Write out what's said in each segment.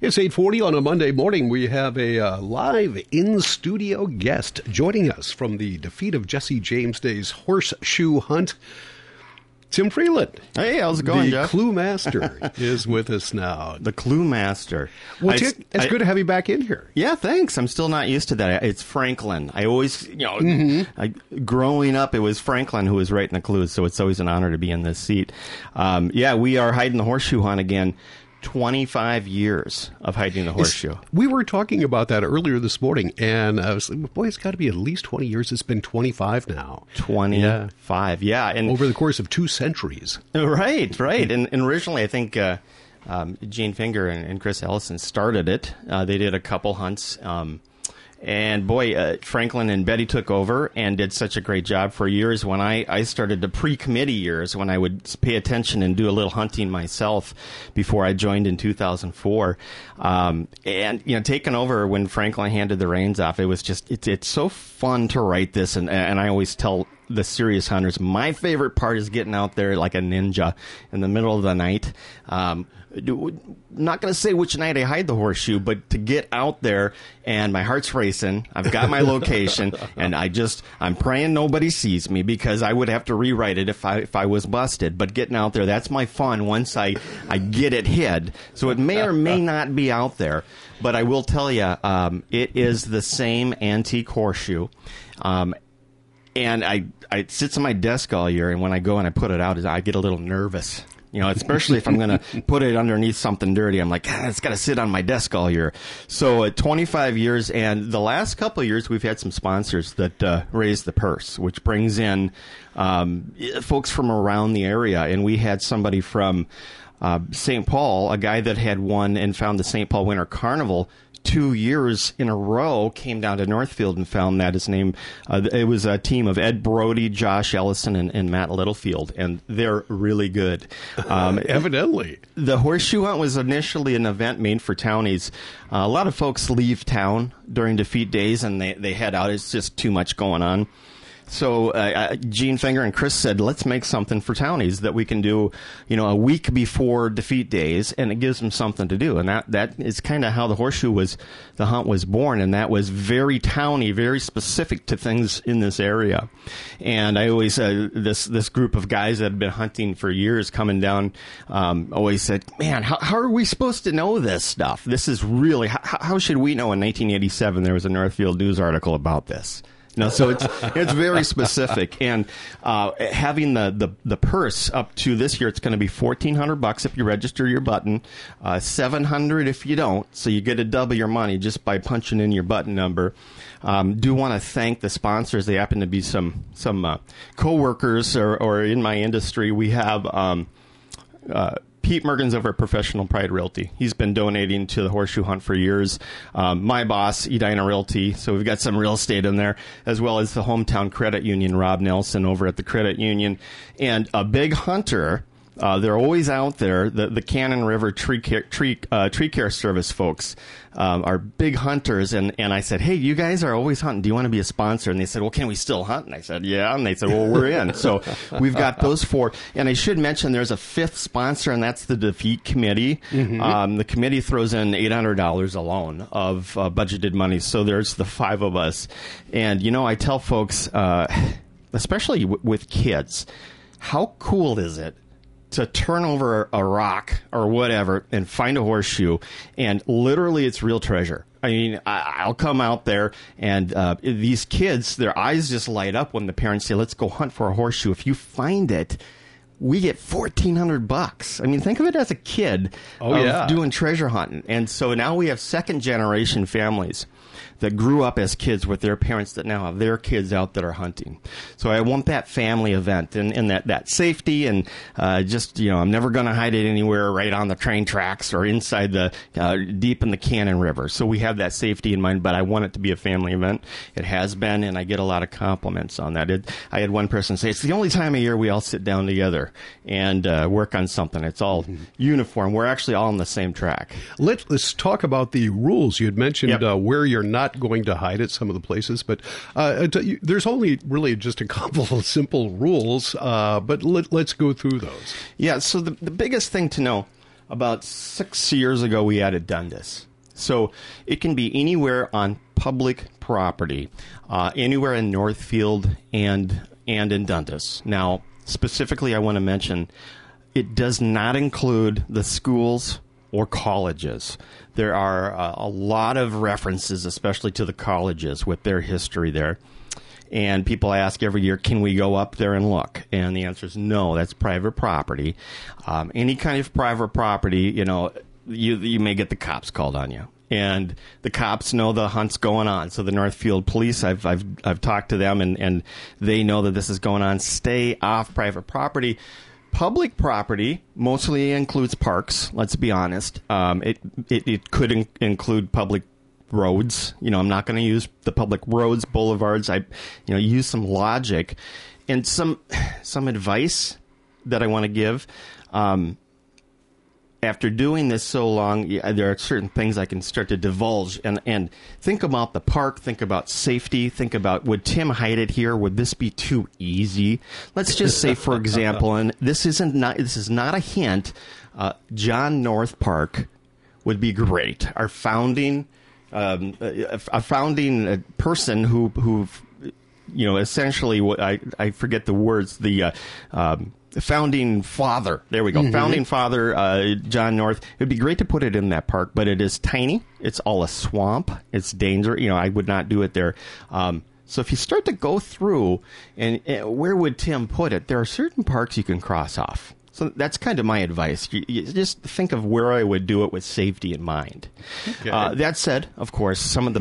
It's 8:40 on a Monday morning. We have a uh, live in-studio guest joining us from the defeat of Jesse James Day's horseshoe hunt. Tim Freeland. Hey, how's it going, the Jeff? Clue Master is with us now. The Clue Master. Well, I- Tim, it's I- good to have you back in here. Yeah, thanks. I'm still not used to that. It's Franklin. I always, you know, Mm-hmm. I, growing up, it was Franklin who was writing the clues, so it's always an honor to be in this seat. Um, yeah, we are hiding the horseshoe hunt again. 25 years of hiding the horseshoe. We were talking about that earlier this morning, and I was like, boy, it's got to be at least 20 years. It's been 25 now. 25. Yeah. and Over the course of two centuries. Right, right. And, and originally, I think uh, um, Gene Finger and, and Chris Ellison started it. Uh, they did a couple hunts. Um, and boy, uh, Franklin and Betty took over and did such a great job for years. When I, I started the pre committee years, when I would pay attention and do a little hunting myself before I joined in 2004. Um, and, you know, taking over when Franklin handed the reins off, it was just, it's, it's so fun to write this. And, and I always tell the serious hunters. My favorite part is getting out there like a ninja in the middle of the night. Um, not going to say which night I hide the horseshoe, but to get out there and my heart's racing. I've got my location, and I just I'm praying nobody sees me because I would have to rewrite it if I if I was busted. But getting out there, that's my fun. Once I I get it hid, so it may or may not be out there. But I will tell you, um, it is the same antique horseshoe. Um, and I, I it sits on my desk all year, and when I go and I put it out, I get a little nervous. You know, especially if I'm going to put it underneath something dirty. I'm like, ah, it's got to sit on my desk all year. So, uh, 25 years, and the last couple of years, we've had some sponsors that uh, raise the purse, which brings in um, folks from around the area. And we had somebody from uh, St. Paul, a guy that had won and found the St. Paul Winter Carnival two years in a row came down to Northfield and found that his name. Uh, it was a team of Ed Brody, Josh Ellison, and, and Matt Littlefield, and they're really good. Um, Evidently. the horseshoe hunt was initially an event made for townies. Uh, a lot of folks leave town during defeat days and they, they head out. It's just too much going on. So uh, uh, Gene Finger and Chris said, let's make something for townies that we can do, you know, a week before defeat days, and it gives them something to do. And that that is kind of how the horseshoe was, the hunt was born, and that was very towny, very specific to things in this area. And I always uh, this this group of guys that had been hunting for years coming down um, always said, man, how, how are we supposed to know this stuff? This is really how, how should we know? In 1987, there was a Northfield News article about this. Know, so it's it's very specific, and uh, having the, the the purse up to this year, it's going to be fourteen hundred bucks if you register your button, uh, seven hundred if you don't. So you get to double your money just by punching in your button number. Um, do want to thank the sponsors. They happen to be some some uh, coworkers or, or in my industry. We have. Um, uh, Pete Mergens over at Professional Pride Realty. He's been donating to the horseshoe hunt for years. Um, my boss, Edina Realty. So we've got some real estate in there, as well as the hometown credit union, Rob Nelson over at the credit union, and a big hunter. Uh, they're always out there. The the Cannon River Tree Care, Tree uh, Tree Care Service folks um, are big hunters, and and I said, hey, you guys are always hunting. Do you want to be a sponsor? And they said, well, can we still hunt? And I said, yeah. And they said, well, we're in. so we've got those four. And I should mention there's a fifth sponsor, and that's the Defeat Committee. Um, the committee throws in eight hundred dollars alone of uh, budgeted money. So there's the five of us, and you know, I tell folks, uh, especially w- with kids, how cool is it? To turn over a rock or whatever and find a horseshoe, and literally it's real treasure. I mean, I, I'll come out there, and uh, these kids, their eyes just light up when the parents say, "Let's go hunt for a horseshoe." If you find it, we get fourteen hundred bucks. I mean, think of it as a kid Oh, of yeah. doing treasure hunting, and so now we have second generation families that grew up as kids with their parents that now have their kids out that are hunting. So I want that family event and, and that, that safety and uh, just, you know, I'm never going to hide it anywhere right on the train tracks or inside the, uh, deep in the Cannon River. So we have that safety in mind, but I want it to be a family event. It has been, and I get a lot of compliments on that. It, I had one person say, it's the only time of year we all sit down together and uh, work on something. It's all uniform. We're actually all on the same track. Let, let's talk about the rules. You had mentioned Yep. uh, where you're not going to hide at some of the places, but uh, there's only really just a couple of simple rules. Uh, but let, let's go through those. Yeah, so the, the biggest thing to know about six years ago, we added Dundas. So it can be anywhere on public property, uh, anywhere in Northfield and and in Dundas. Now, specifically, I want to mention it does not include the schools or colleges. There are uh, a lot of references, especially to the colleges, with their history there. And people ask every year, can we go up there and look? And the answer is no, that's private property. Um, any kind of private property, you know, you, you may get the cops called on you. And the cops know the hunt's going on. So the Northfield police, I've, I've, I've talked to them and, and they know that this is going on. Stay off private property public property mostly includes parks. Let's be honest. Um, it, it, it could in- include public roads. You know, I'm not going to use the public roads, boulevards. I, you know, use some logic and some some advice that I want to give. Um, after doing this so long, yeah, there are certain things I can start to divulge and, and think about the park, think about safety, think about would Tim hide it here? Would this be too easy? Let's just say, for example, and this isn't not this is not a hint. Uh, John North Park would be great. Our founding, um, a, a founding uh, person who who you know essentially I I forget the words the. Uh, um, founding father. There we go. Mm-hmm. Founding father, uh, John North. It would be great to put it in that park, but it is tiny. It's all a swamp. It's dangerous. You know, I would not do it there. Um, so if you start to go through, and, and where would Tim put it? There are certain parks you can cross off. So that's kind of my advice. You, you just think of where I would do it with safety in mind. Okay. Uh, that said, of course, some of the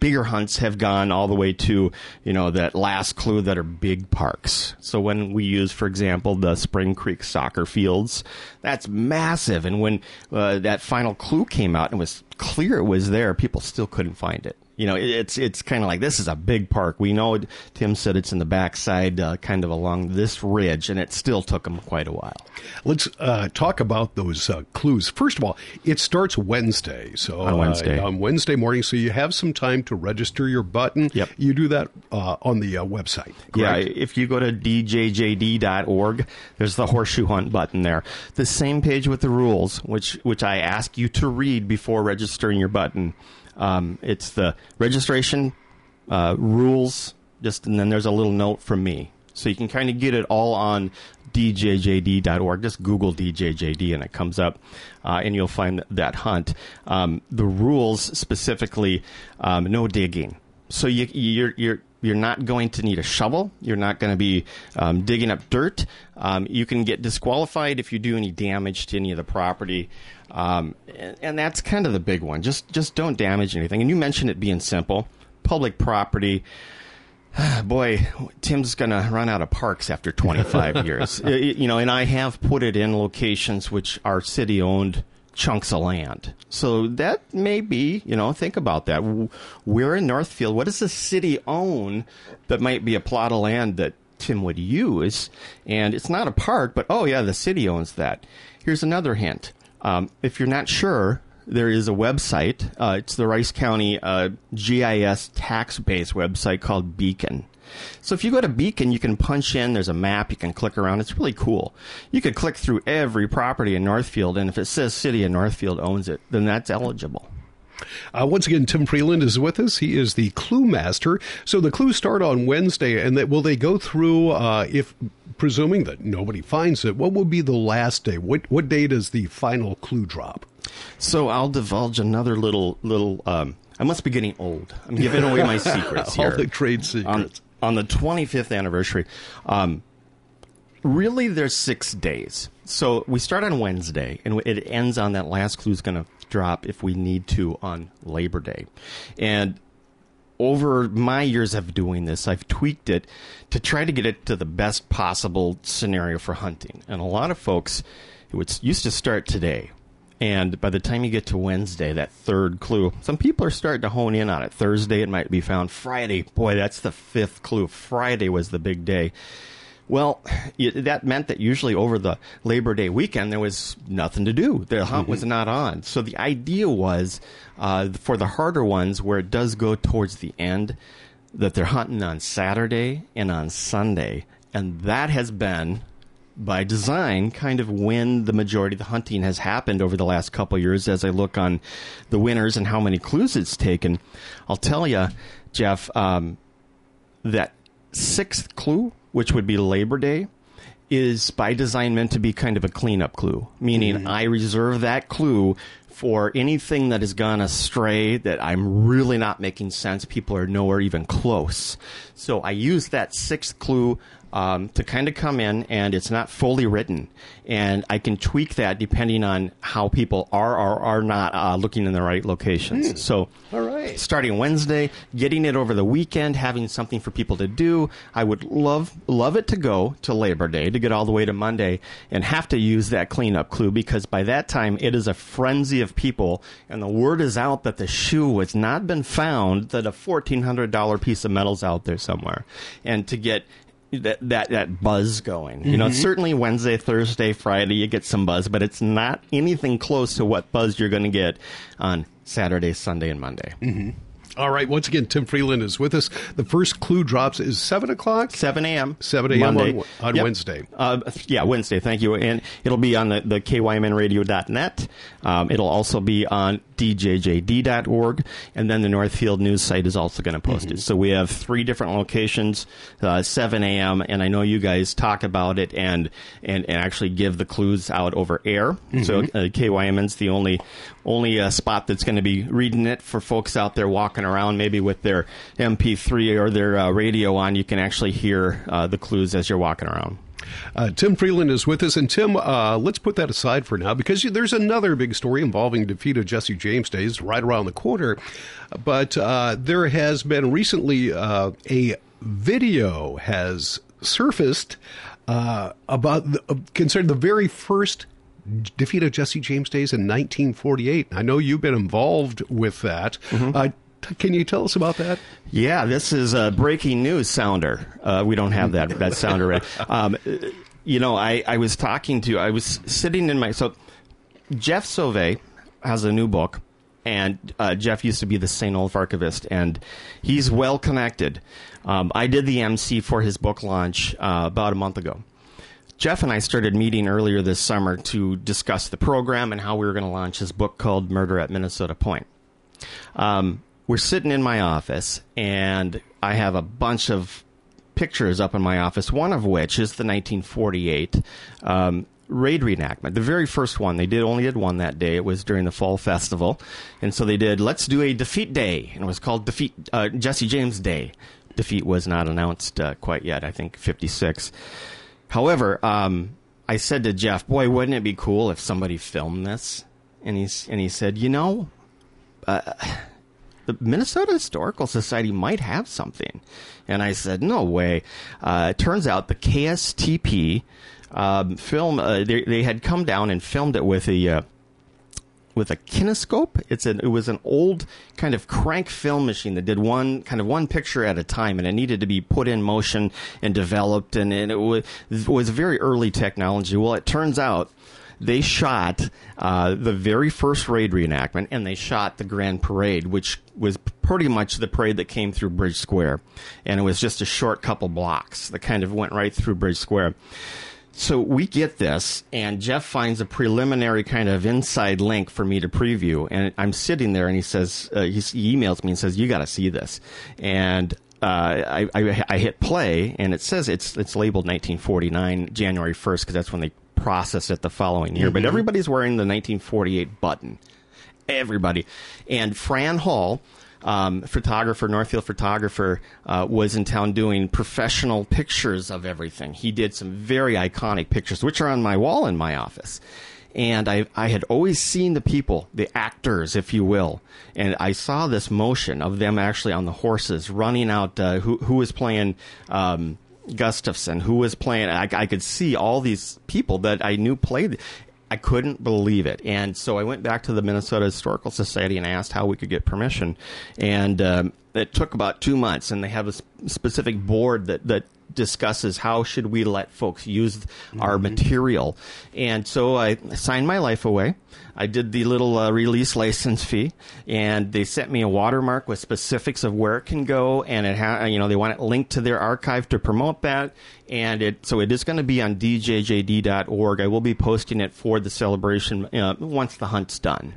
bigger hunts have gone all the way to you know that last clue that are big parks. So when we use, for example, the Spring Creek soccer fields, that's massive. And when uh, that final clue came out and was clear it was there, people still couldn't find it you know, it's it's kind of like this is a big park. We know Tim said it's in the backside, uh, kind of along this ridge, and it still took him quite a while. Let's uh, talk about those uh, clues. First of all, it starts Wednesday, so on Wednesday, uh, on Wednesday morning, so you have some time to register your button. Yep, you do that uh, on the uh, website. Correct? Yeah, if you go to djjd.org, there's the horseshoe hunt button there. The same page with the rules, which which I ask you to read before registering your button. Um, it's the registration uh, rules, just and then there's a little note from me. So you can kind of get it all on djjd.org. Just Google djjd and it comes up, uh, and you'll find that hunt. Um, the rules specifically, um, no digging. So you, you're, you're you're not going to need a shovel. You're not going to be um, digging up dirt. Um, you can get disqualified if you do any damage to any of the property. Um, and, and, that's kind of the big one. Just just don't damage anything. And you mentioned it being simple. Public property. Boy, Tim's going to run out of parks after 25 years. You know, and I have put it in locations which are city owned chunks of land. So that may be, you know, think about that. We're in Northfield. What does the city own that might be a plot of land that Tim would use? And it's not a park, but oh, yeah, the city owns that. Here's another hint. Um, if you're not sure, there is a website. Uh, it's the Rice County uh, GIS tax base website called Beacon. So if you go to Beacon, you can punch in, there's a map, you can click around. It's really cool. You could click through every property in Northfield, and if it says City of Northfield owns it, then that's eligible. Uh, once again, Tim Freeland is with us. He is the clue master. So the clues start on Wednesday, and that will they go through? Uh, if presuming that nobody finds it, what will be the last day? What what day does the final clue drop? So I'll divulge another little little. Um, I must be getting old. I'm giving away my secrets here. All the trade secrets. On, on the 25th anniversary, um, really, there's six days. So we start on Wednesday, and it ends on that last clue is going to drop if we need to on Labor Day. And over my years of doing this, I've tweaked it to try to get it to the best possible scenario for hunting. And a lot of folks, it used to start today. And by the time you get to Wednesday, that third clue, some people are starting to hone in on it. Thursday, it might be found. Friday, boy, that's the fifth clue. Friday was the big day. Well, it, that meant that usually over the Labor Day weekend, there was nothing to do. The hunt mm-hmm. was not on. So the idea was uh, for the harder ones, where it does go towards the end, that they're hunting on Saturday and on Sunday. And that has been by design, kind of when the majority of the hunting has happened over the last couple of years. As I look on the winners and how many clues it's taken, I'll tell you, Jeff, um, that sixth clue, which would be Labor Day, is by design meant to be kind of a cleanup clue, meaning I reserve that clue for anything that has gone astray that I'm really not making sense. People are nowhere even close. So I use that sixth clue um, to kind of come in, and it's not fully written, and I can tweak that depending on how people are or are not uh, looking in the right locations. So, All starting Wednesday, getting it over the weekend, having something for people to do. I would love love it to go to Labor Day to get all the way to Monday and have to use that cleanup clue because by that time it is a frenzy of people and the word is out that the shoe has not been found that a fourteen hundred dollar piece of metal's out there somewhere and to get that that that buzz going. You know, mm-hmm. certainly Wednesday, Thursday, Friday, you get some buzz, but it's not anything close to what buzz you're going to get on Saturday, Sunday, and Monday. Mm-hmm. All right. Once again, Tim Freeland is with us. The first clue drops is 7 o'clock. 7 a.m. 7 a.m. Monday. on- on Yep. Wednesday. Uh, yeah, Wednesday. Thank you. And it'll be on the, the KYMNradio.net. Um, it'll also be on DJJD.org. And then the Northfield News site is also going to post Mm-hmm. it. So we have three different locations, uh, 7 a.m. And I know you guys talk about it and, and, and actually give the clues out over air. So Mm-hmm. uh, KYMN's the only, only uh, spot that's going to be reading it for folks out there walking around, maybe with their MP3 or their uh, radio on. You can actually hear uh, the clues as you're walking around. Uh, Tim Freeland is with us. And Tim, uh, let's put that aside for now because there's another big story involving defeat of Jesse James Days right around the corner. But uh, there has been recently uh, a video has surfaced uh, about the, uh, concerning the very first defeat of Jesse James Days in 1948. I know you've been involved with that. Uh, t- can you tell us about that? Yeah, this is a breaking news sounder. Uh, we don't have that that sounder. Um, you know, I, I was talking to, I was sitting in my so Jeff Sauvé has a new book, and uh, Jeff used to be the St. Olaf archivist, and he's well connected. Um, I did the MC for his book launch uh, about a month ago. Jeff and I started meeting earlier this summer to discuss the program and how we were going to launch his book called Murder at Minnesota Point. Um, we're sitting in my office, and I have a bunch of pictures up in my office, one of which is the 1948 um, raid reenactment. The very first one. They did only did one that day. It was during the fall festival. And so they did, let's do a defeat day. And it was called Defeat uh, Jesse James Day. Defeat was not announced uh, quite yet, I think 56. However, um, I said to Jeff, boy, wouldn't it be cool if somebody filmed this? And, he's, and he said, you know, the Minnesota Historical Society might have something. And I said, no way. Uh, it turns out the KSTP um, film, uh, they, they had come down and filmed it with a. With a kinescope. It's an it was an old kind of crank film machine that did one kind of one picture at a time, and it needed to be put in motion and developed, and, and it was it was very early technology. Well, it turns out they shot uh, the very first raid reenactment, and they shot the Grand Parade, which was pretty much the parade that came through Bridge Square, and it was just a short couple blocks that kind of went right through Bridge Square. So we get this, and Jeff finds a preliminary kind of inside link for me to preview. And I'm sitting there, and he says, uh, he, he emails me and says, "You got to see this." And uh, I, I, I hit play, and it says it's it's labeled 1949 January 1st because that's when they process it the following year. But everybody's wearing the 1948 button. Everybody, and Fran Hall um, photographer, Northfield photographer, uh, was in town doing professional pictures of everything. He did some very iconic pictures, which are on my wall in my office. And I, I had always seen the people, the actors, if you will, and I saw this motion of them actually on the horses running out. Uh, who who was playing? Um, Gustafson, who was playing, I, I could see all these people that I knew played. I couldn't believe it. And so I went back to the Minnesota Historical Society and asked how we could get permission. And um, it took about two months, and they have a s- specific board that, that discusses how should we let folks use our material. And so I signed my life away. I did the little uh, release license fee, and they sent me a watermark with specifics of where it can go, and it ha- you know they want it linked to their archive to promote that, and it so it is going to be on djjd.org. I will be posting it for the celebration uh, once the hunt's done.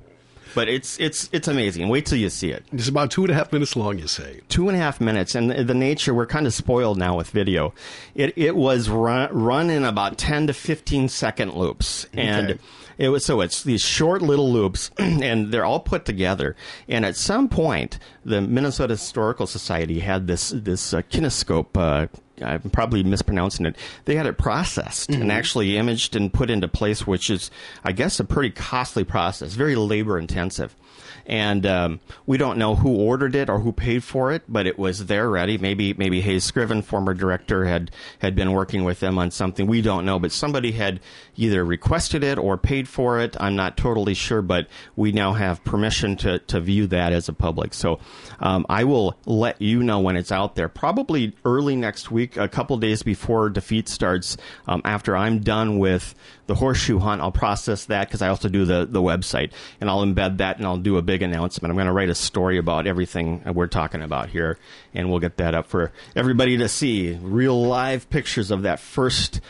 But it's it's it's amazing. Wait till you see it. It's about two and a half minutes long, you say. Two and a half minutes, and the nature we're kind of spoiled now with video. It it was run, run in about ten to fifteen second loops, and. Okay. It was so it's these short little loops, and they're all put together. And at some point, the Minnesota Historical Society had this this uh, kinescope. Uh, I'm probably mispronouncing it. They had it processed and actually imaged and put into place, which is, I guess, a pretty costly process, very labor intensive. And um, we don't know who ordered it or who paid for it, but it was there ready. Maybe maybe Hayes Scriven, former director, had had been working with them on something. We don't know, but somebody had either requested it or paid for it. I'm not totally sure, but we now have permission to to view that as a public. So um, I will let you know when it's out there. Probably early next week, a couple days before defeat starts. Um, after I'm done with the horseshoe hunt, I'll process that because I also do the the website, and I'll embed that and I'll do a big announcement. I'm going to write a story about everything we're talking about here, and we'll get that up for everybody to see. Real live pictures of that first.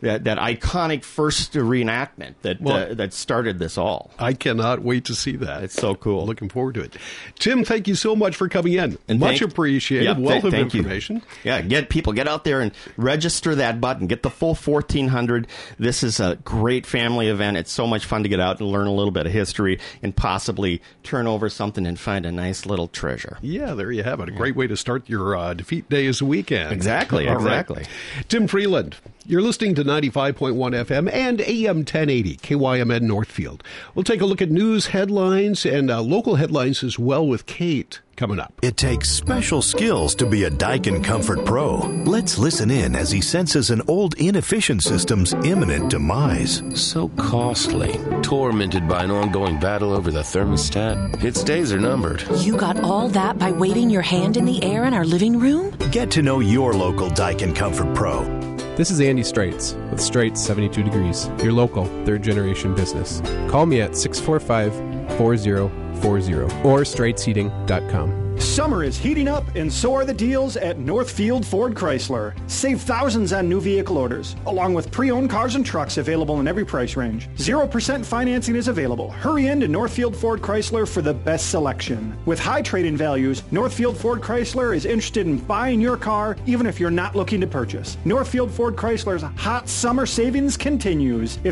That, that iconic first reenactment that Well- uh, that started this all. I cannot wait to see that. It's so cool. Looking forward to it. Tim, thank you so much for coming in. And much thank- appreciated. Yeah, Wealth thank- of thank you. information. Yeah, get people get out there and register that button. Get the full fourteen hundred. This is a great family event. It's so much fun to get out and learn a little bit of history and possibly turn over something and find a nice little treasure. Yeah, there you have it. A great way to start your uh, defeat day as a weekend. Exactly, All right. exactly. Tim Freeland, you're listening to 95.1 FM and AM 1080, KYMN Northfield. We'll take a look at news headlines and uh, local headlines as well with Kate coming up. It takes special skills to be a Daikin Comfort Pro. Let's listen in as he senses an old inefficient system's imminent demise. So costly. Tormented by an ongoing battle over the thermostat. Its days are numbered. You got all that by waving your hand in the air in our living room? Get to know your local Daikin Comfort Pro. This is Andy Straits with Straits 72 Degrees, your local third generation business. Call me at 645 4040 or straitsheating.com. Summer is heating up, and so are the deals at Northfield Ford Chrysler. Save thousands on new vehicle orders, along with pre owned cars and trucks available in every price range. 0% financing is available. Hurry in to Northfield Ford Chrysler for the best selection. With high trade in values, Northfield Ford Chrysler is interested in buying your car even if you're not looking to purchase. Northfield Ford Chrysler's hot summer savings continues. If